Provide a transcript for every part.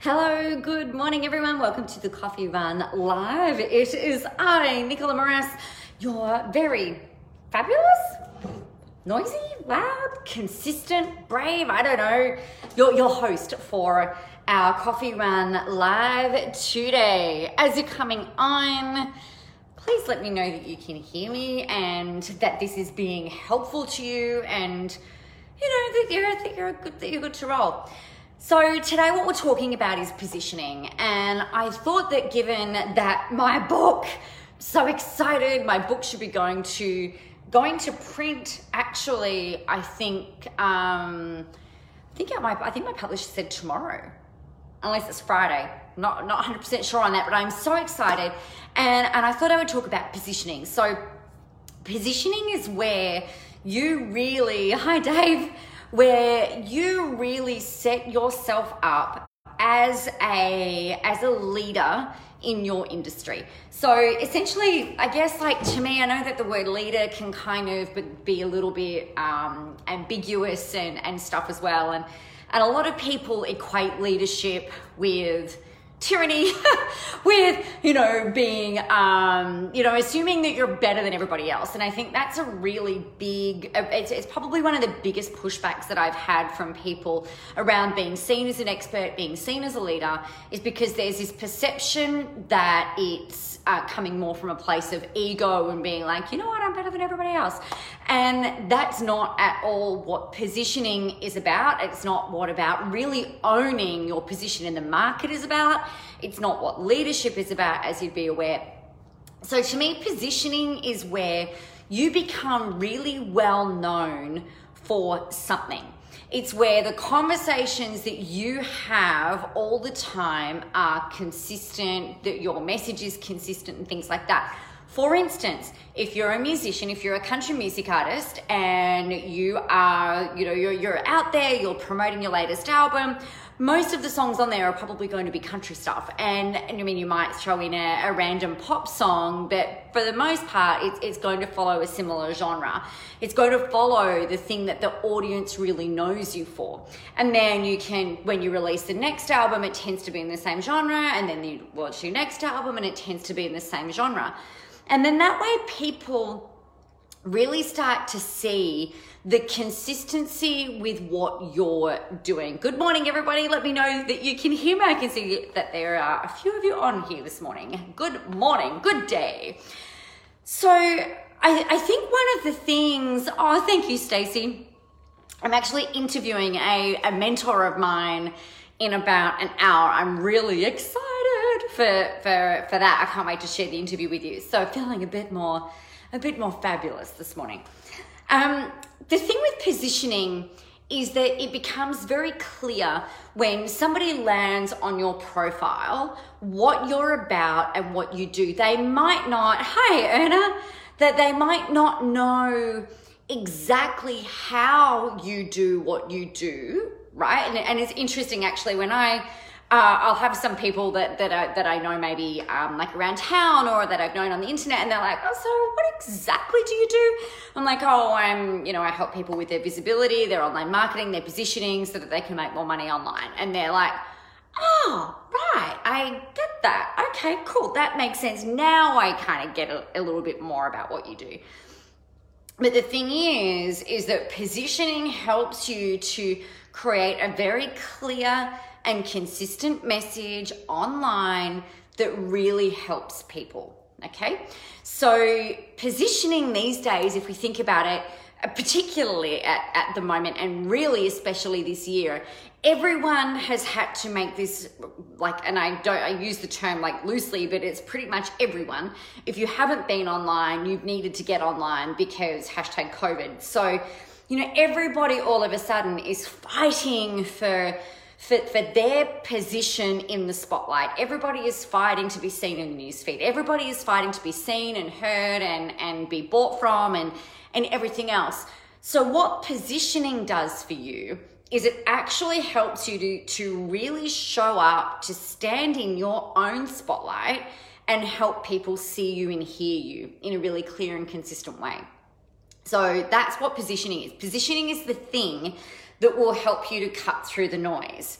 Hello, good morning, everyone. Welcome to the Coffee Run Live. It is I, Nicola Moras, your very fabulous, noisy, loud, consistent, brave, I don't know, your, your host for our Coffee Run Live today. As you're coming on, please let me know that you can hear me and that this is being helpful to you and you know that you're, that you're good that you're good to roll. So today what we're talking about is positioning and I thought that given that my book so excited my book should be going to going to print actually I think um I think my I think my publisher said tomorrow unless it's Friday. Not not 100% sure on that, but I'm so excited. And and I thought I would talk about positioning. So positioning is where you really, hi Dave, where you really set yourself up as a as a leader in your industry. So essentially, I guess like to me, I know that the word leader can kind of be a little bit um, ambiguous and, and stuff as well. And and a lot of people equate leadership with tyranny with you know being um, you know assuming that you're better than everybody else. And i think that's a really big it's, it's probably one of the biggest pushbacks that i've had from people around being seen as an expert being seen as a leader is because there's this perception that it's uh, coming more from a place of ego and being like you know what? I'm better than everybody else. And that's not at all what positioning is about. It's not what about really owning your position in the market is about. It's not what leadership is about, as you'd be aware. So, to me, positioning is where you become really well known for something. It's where the conversations that you have all the time are consistent, that your message is consistent, and things like that. For instance, if you're a musician, if you're a country music artist and you are, you know, you're, you're out there, you're promoting your latest album, most of the songs on there are probably going to be country stuff. And, and I mean, you might throw in a, a random pop song, but for the most part, it's, it's going to follow a similar genre. It's going to follow the thing that the audience really knows you for. And then you can, when you release the next album, it tends to be in the same genre. And then you watch your next album and it tends to be in the same genre. And then that way, people really start to see the consistency with what you're doing. Good morning, everybody. Let me know that you can hear me. I can see that there are a few of you on here this morning. Good morning, good day. So, I, I think one of the things, oh, thank you, Stacey. I'm actually interviewing a, a mentor of mine in about an hour. I'm really excited for, for, for that. I can't wait to share the interview with you. So, feeling a bit more, a bit more fabulous this morning. Um, the thing with positioning is that it becomes very clear when somebody lands on your profile what you're about and what you do. They might not, hey, Erna, that they might not know exactly how you do what you do, right? And, and it's interesting actually when I uh, I'll have some people that that I, that I know maybe um, like around town or that I've known on the internet, and they're like, "Oh, so what exactly do you do?" I'm like, "Oh, I'm you know I help people with their visibility, their online marketing, their positioning, so that they can make more money online." And they're like, "Oh, right, I get that. Okay, cool, that makes sense. Now I kind of get a, a little bit more about what you do." But the thing is, is that positioning helps you to create a very clear and consistent message online that really helps people. Okay, so positioning these days, if we think about it, particularly at, at the moment, and really especially this year, everyone has had to make this like and i don't i use the term like loosely but it's pretty much everyone if you haven't been online you've needed to get online because hashtag covid so you know everybody all of a sudden is fighting for for, for their position in the spotlight. Everybody is fighting to be seen in the newsfeed. Everybody is fighting to be seen and heard and, and be bought from and, and everything else. So, what positioning does for you is it actually helps you to, to really show up, to stand in your own spotlight and help people see you and hear you in a really clear and consistent way. So, that's what positioning is. Positioning is the thing that will help you to cut through the noise.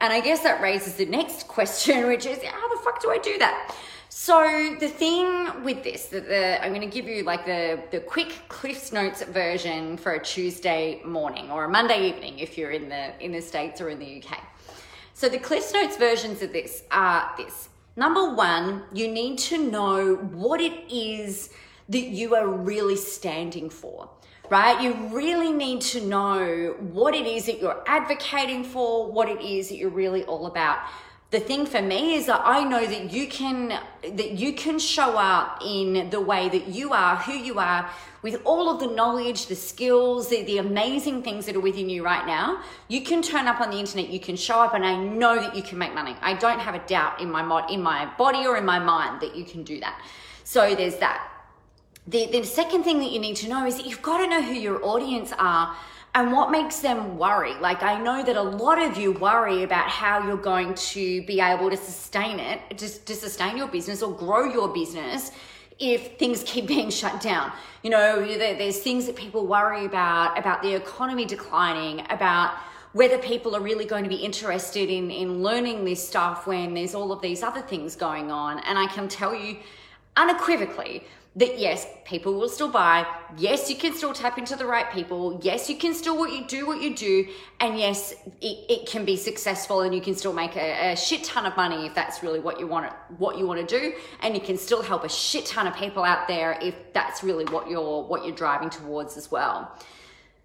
And I guess that raises the next question, which is how the fuck do I do that? So the thing with this, that the, I'm going to give you like the the quick Cliff's Notes version for a Tuesday morning or a Monday evening if you're in the in the states or in the UK. So the Cliff's Notes versions of this are this. Number one, you need to know what it is that you are really standing for right? You really need to know what it is that you're advocating for, what it is that you're really all about. The thing for me is that I know that you can that you can show up in the way that you are, who you are, with all of the knowledge, the skills, the, the amazing things that are within you right now. You can turn up on the internet, you can show up, and I know that you can make money. I don't have a doubt in my mod, in my body or in my mind that you can do that. So there's that. The, the second thing that you need to know is that you've got to know who your audience are and what makes them worry. Like, I know that a lot of you worry about how you're going to be able to sustain it, just to sustain your business or grow your business if things keep being shut down. You know, there's things that people worry about, about the economy declining, about whether people are really going to be interested in, in learning this stuff when there's all of these other things going on. And I can tell you unequivocally that yes, people will still buy. Yes, you can still tap into the right people. Yes, you can still what you do what you do, and yes, it, it can be successful, and you can still make a, a, shit ton of money if that's really what you want what you want to do, and you can still help a shit ton of people out there if that's really what you're what you're driving towards as well.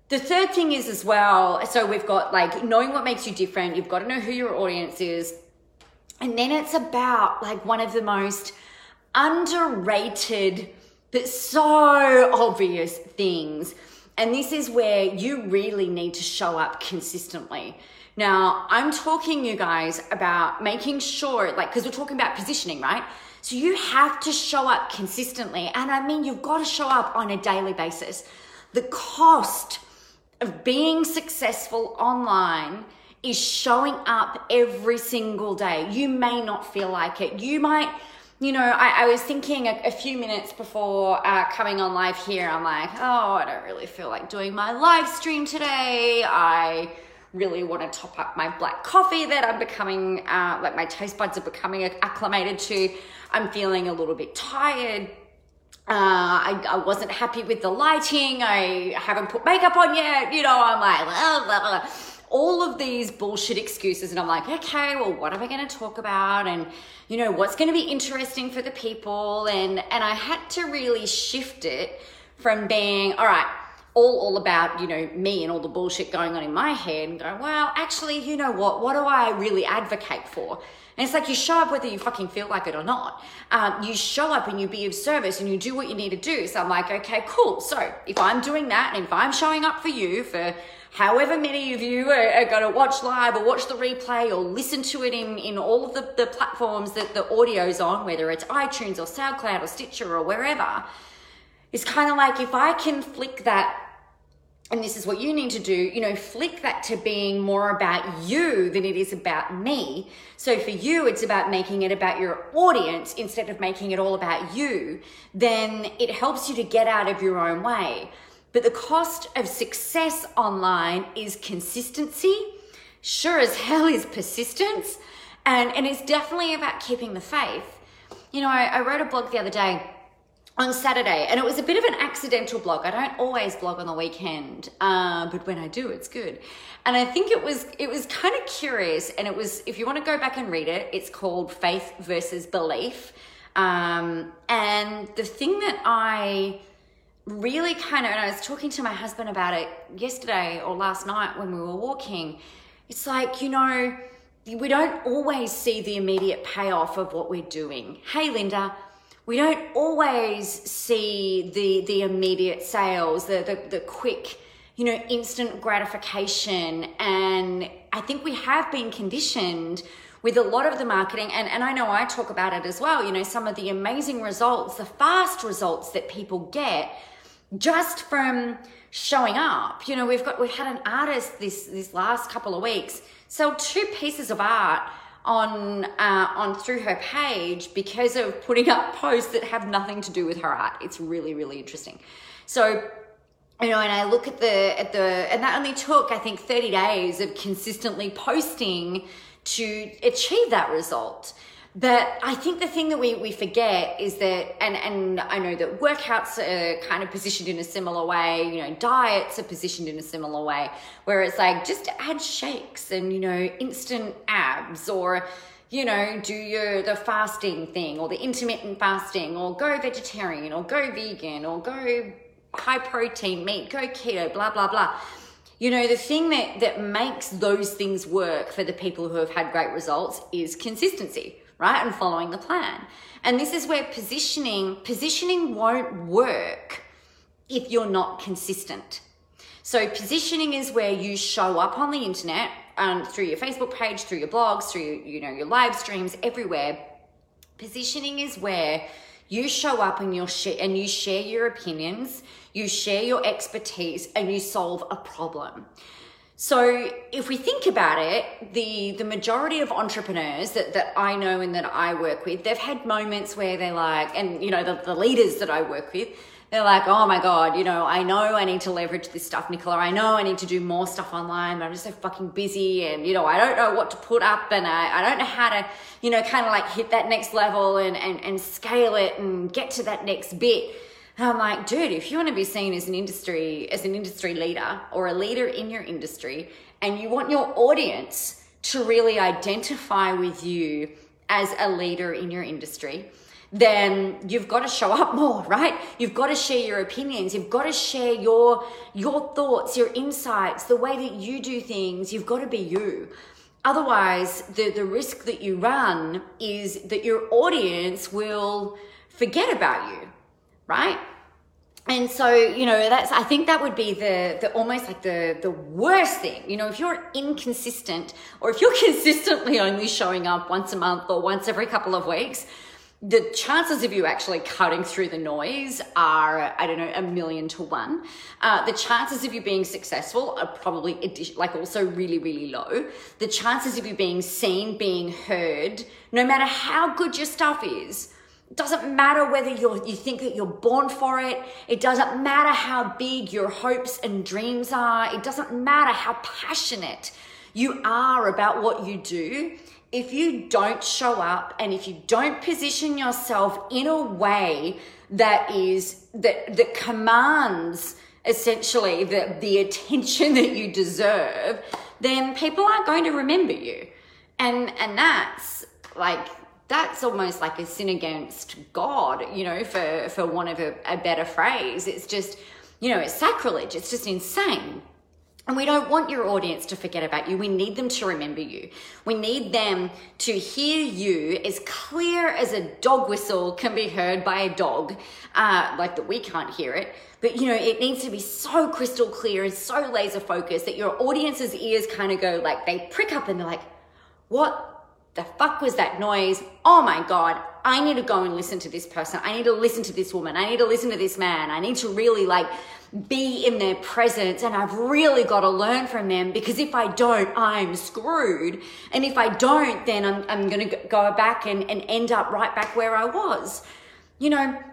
The third thing is as well. So we've got like knowing what makes you different. You've got to know who your audience is, and then it's about like one of the most underrated but so obvious things. And this is where you really need to show up consistently. Now, I'm talking you guys about making sure, like, because we're talking about positioning, right? So you have to show up consistently. And I mean, you've got to show up on a daily basis. The cost of being successful online is showing up every single day. You may not feel like it. You might you know, I, I was thinking a, a, few minutes before uh, coming on live here, I'm like, oh, I don't really feel like doing my live stream today. I really want to top up my black coffee that I'm becoming, uh, like my taste buds are becoming acclimated to. I'm feeling a little bit tired. Uh, I, I wasn't happy with the lighting. I haven't put makeup on yet. You know, I'm like, blah, blah, blah all of these bullshit excuses and I'm like, okay, well, what am I going to talk about? And, you know, what's going to be interesting for the people? And, and I had to really shift it from being, all right, all, all about, you know, me and all the bullshit going on in my head and go, well, actually, you know what? What do I really advocate for? And it's like you show up whether you fucking feel like it or not. Um, you show up and you be of service and you do what you need to do. So I'm like, okay, cool. So if I'm doing that and if I'm showing up for you for however many of you are, are going to watch live or watch the replay or listen to it in, in all of the, the platforms that the audio's on, whether it's iTunes or SoundCloud or Stitcher or wherever, it's kind of like if I can flick that and this is what you need to do, you know, flick that to being more about you than it is about me. So for you, it's about making it about your audience instead of making it all about you. Then it helps you to get out of your own way. But the cost of success online is consistency, sure as hell is persistence, and, and it's definitely about keeping the faith. You know, I, I wrote a blog the other day on Saturday, and it was a bit of an accidental blog. I don't always blog on the weekend, uh, but when I do, it's good. And I think it was it was kind of curious, and it was if you want to go back and read it, it's called Faith versus Belief. Um, and the thing that I really kind of, and I was talking to my husband about it yesterday or last night when we were walking. It's like, you know, we don't always see the immediate payoff of what we're doing. Hey, Linda, we don't always see the the immediate sales, the the, the quick, you know, instant gratification. And I think we have been conditioned with a lot of the marketing, and, and I know I talk about it as well, you know, some of the amazing results, the fast results that people get just from showing up. You know, we've got we've had an artist this this last couple of weeks sell two pieces of art on uh, on through her page because of putting up posts that have nothing to do with her art. It's really really interesting. So you know, and I look at the at the and that only took I think 30 days of consistently posting to achieve that result. But I think the thing that we, we forget is that, and, and I know that workouts are kind of positioned in a similar way, you know, diets are positioned in a similar way, where it's like just add shakes and, you know, instant abs or, you know, do your the fasting thing or the intermittent fasting or go vegetarian or go vegan or go high protein meat, go keto, blah, blah, blah. You know, the thing that, that makes those things work for the people who have had great results is consistency right? And following the plan. And this is where positioning, positioning won't work if you're not consistent. So positioning is where you show up on the internet and um, through your Facebook page, through your blogs, through you know your live streams, everywhere. Positioning is where you show up and you and you share your opinions, you share your expertise, and you solve a problem. So if we think about it, the the majority of entrepreneurs that, that I know and that I work with, they've had moments where they're like, and you know, the, the leaders that I work with, they're like, oh my God, you know, I know I need to leverage this stuff, Nicola. I know I need to do more stuff online, but I'm just so fucking busy and, you know, I don't know what to put up and I, I don't know how to, you know, kind of like hit that next level and, and, and scale it and get to that next bit. And I'm like, dude, if you want to be seen as an industry, as an industry leader or a leader in your industry, and you want your audience to really identify with you as a leader in your industry, then you've got to show up more, right? You've got to share your opinions. You've got to share your your thoughts, your insights, the way that you do things. You've got to be you. Otherwise, the, the risk that you run is that your audience will forget about you right? And so, you know, that's I think that would be the the almost like the the worst thing. You know, if you're inconsistent or if you're consistently only showing up once a month or once every couple of weeks, the chances of you actually cutting through the noise are, I don't know, a million to one. Uh, the chances of you being successful are probably like also really, really low. The chances of you being seen, being heard, no matter how good your stuff is, doesn't matter whether you you think that you're born for it. It doesn't matter how big your hopes and dreams are. It doesn't matter how passionate you are about what you do. If you don't show up and if you don't position yourself in a way that is that that commands essentially the, the attention that you deserve, then people aren't going to remember you. And and that's like that's almost like a sin against God, you know, for, for want of a, a better phrase. It's just, you know, it's sacrilege. It's just insane. And we don't want your audience to forget about you. We need them to remember you. We need them to hear you as clear as a dog whistle can be heard by a dog, uh, like that we can't hear it. But you know, it needs to be so crystal clear and so laser focused that your audience's ears kind of go like they prick up and they're like, what the fuck was that noise? Oh my God, I need to go and listen to this person. I need to listen to this woman. I need to listen to this man. I need to really like be in their presence and I've really got to learn from them because if I don't, I'm screwed. And if I don't, then I'm, I'm going to go back and, and end up right back where I was. You know,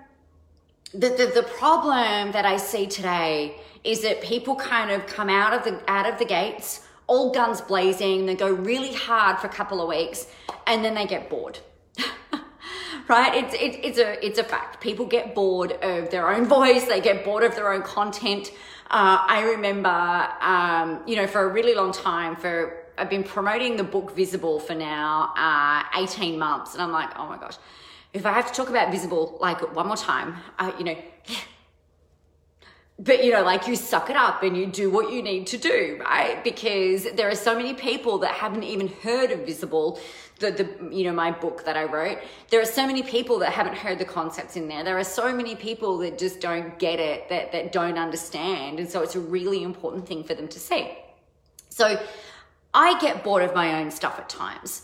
the, the, the problem that I see today is that people kind of come out of the, out of the gates all guns blazing, they go really hard for a couple of weeks, and then they get bored. right? It's, it, it's, a, it's a fact. People get bored of their own voice, they get bored of their own content. Uh, I remember, um, you know, for a really long time, for I've been promoting the book Visible for now uh, 18 months, and I'm like, oh my gosh, if I have to talk about Visible like one more time, uh, you know, but you know like you suck it up and you do what you need to do right? Because there are so many people that haven't even heard of visible the, the you know my book that i wrote. There are so many people that haven't heard the concepts in there. There are so many people that just don't get it that that don't understand. And so it's a really important thing for them to see. So i get bored of my own stuff at times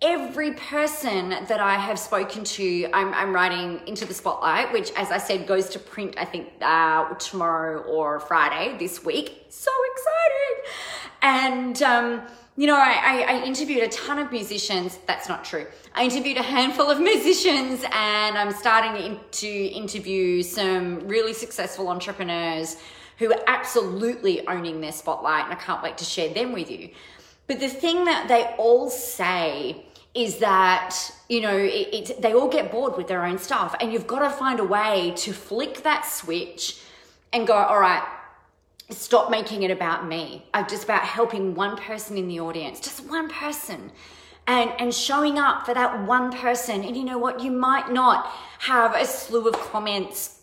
every person that I have spoken to, I'm, I'm, writing into the spotlight, which, as I said, goes to print, I think, uh, tomorrow or Friday this week. So excited! And, um, you know, I, I, I, interviewed a ton of musicians. That's not true. I interviewed a handful of musicians, and I'm starting to interview some really successful entrepreneurs who are absolutely owning their spotlight, and I can't wait to share them with you. But the thing that they all say is that you know it, it, they all get bored with their own stuff and you've got to find a way to flick that switch and go all right stop making it about me. I'm just about helping one person in the audience just one person and and showing up for that one person. And you know what? You might not have a slew of comments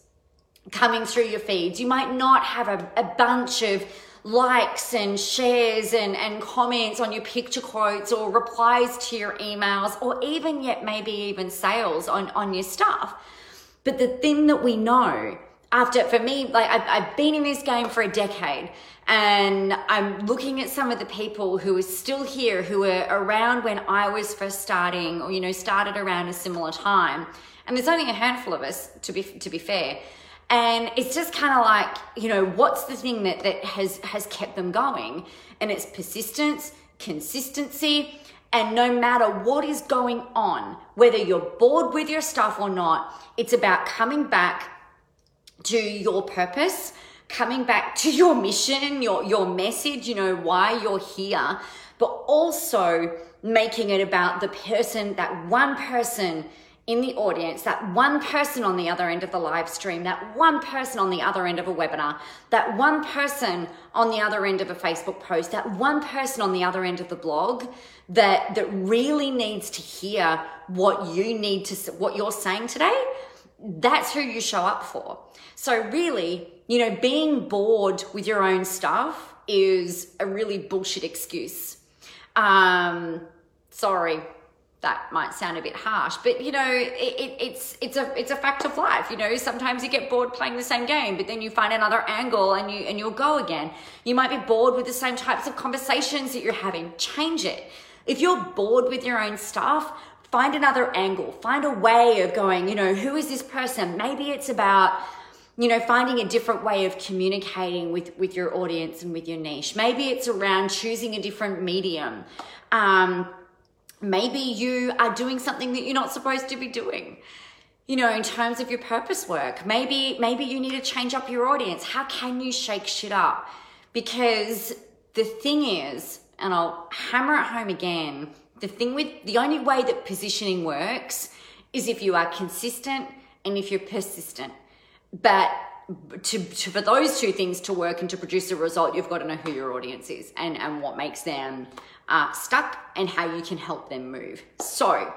coming through your feeds. You might not have a, a bunch of likes and shares and, and comments on your picture quotes or replies to your emails or even yet maybe even sales on, on your stuff. But the thing that we know after, for me, like I've, I've been in this game for a decade and I'm looking at some of the people who are still here, who were around when I was first starting or, you know, started around a similar time. And there's only a handful of us to be, to be fair and it's just kind of like you know what's the thing that that has has kept them going? And it's persistence consistency and no matter what is going on whether you're bored with your stuff or not it's about coming back to your purpose coming back to your mission your your message you know why you're here but also making it about the person that one person in the audience, that one person on the other end of the live stream, that one person on the other end of a webinar, that one person on the other end of a Facebook post, that one person on the other end of the blog that that really needs to hear what you need to what you're saying today, that's who you show up for. So really, you know, being bored with your own stuff is a really bullshit excuse. Um, sorry, that might sound a bit harsh, but you know, it, it, it's it's a it's a fact of life. You know, sometimes you get bored playing the same game, but then you find another angle and you and you'll go again. You might be bored with the same types of conversations that you're having. Change it. If you're bored with your own stuff, find another angle. Find a way of going. You know, who is this person? Maybe it's about you know finding a different way of communicating with with your audience and with your niche. Maybe it's around choosing a different medium. Um, Maybe you are doing something that you're not supposed to be doing. You know, in terms of your purpose work, maybe maybe you need to change up your audience. How can you shake shit up? Because the thing is, and I'll hammer it home again, the thing with the only way that positioning works is if you are consistent and if you're persistent. But to, to, for those two things to work and to produce a result, you've got to know who your audience is and, and what makes them uh, stuck and how you can help them move. So,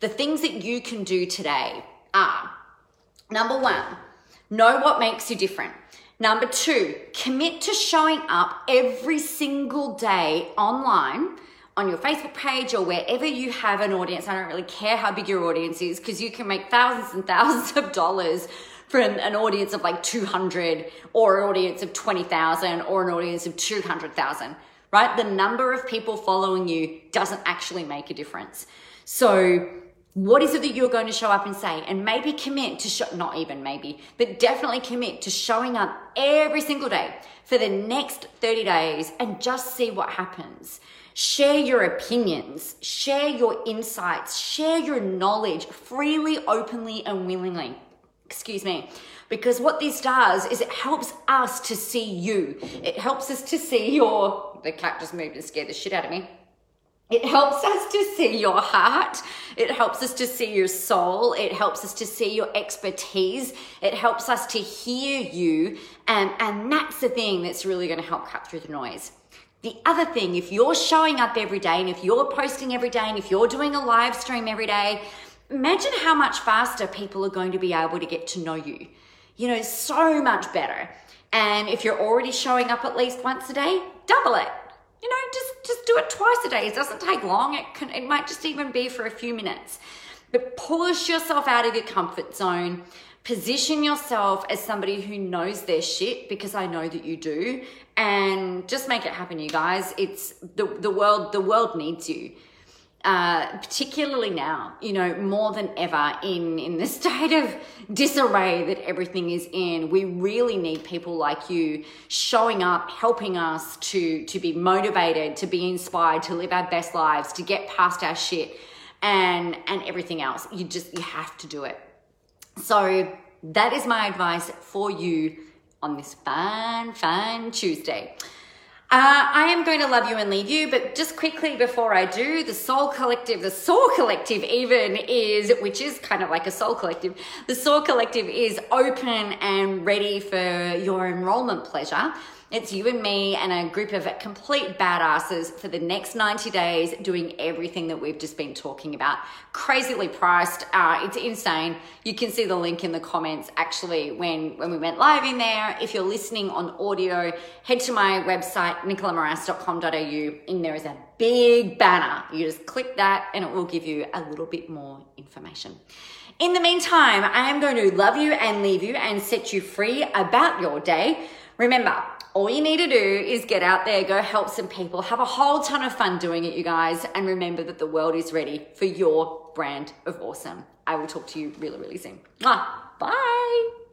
the things that you can do today are number one, know what makes you different. Number two, commit to showing up every single day online on your Facebook page or wherever you have an audience. I don't really care how big your audience is because you can make thousands and thousands of dollars from an audience of like 200 or an audience of 20,000 or an audience of 200,000, right? The number of people following you doesn't actually make a difference. So, what is it that you're going to show up and say? And maybe commit to show, not even maybe, but definitely commit to showing up every single day for the next 30 days and just see what happens. Share your opinions, share your insights, share your knowledge freely, openly, and willingly excuse me because what this does is it helps us to see you it helps us to see your the cat just moved and scared the shit out of me it helps us to see your heart. It helps us to see your soul. It helps us to see your expertise. It helps us to hear you. And, and that's the thing that's really going to help cut through the noise. The other thing, if you're showing up every day and if you're posting every day and if you're doing a live stream every day imagine how much faster people are going to be able to get to know you. You know, so much better. And if you're already showing up at least once a day, double it. You know, just just do it twice a day. It doesn't take long. It can it might just even be for a few minutes. But push yourself out of your comfort zone. Position yourself as somebody who knows their shit because I know that you do. And just make it happen, you guys. It's the the world the world needs you. Uh, particularly now, you know, more than ever in, in the state of disarray that everything is in, we really need people like you showing up, helping us to, to be motivated, to be inspired, to live our best lives, to get past our shit and, and everything else. You just, you have to do it. So that is my advice for you on this fine, fine Tuesday. Uh, I am going to love you and leave you, but just quickly before I do, the Soar Collective, the Soar Collective even is, which is kind of like a Soar Collective, the Soar Collective is open and ready for your enrollment pleasure. It's you and me and a group of complete badasses for the next 90 days doing everything that we've just been talking about. Crazily priced. Uh, it's insane. You can see the link in the comments actually when, when we went live in there. If you're listening on audio, head to my website, nicolamoras.com.au, and there is a big banner. You just click that and it will give you a little bit more information. In the meantime, I am going to love you and leave you and set you free about your day. Remember, all you need to do is get out there, go help some people, have a whole ton of fun doing it, you guys, and remember that the world is ready for your brand of awesome. I will talk to you really, really soon. Bye.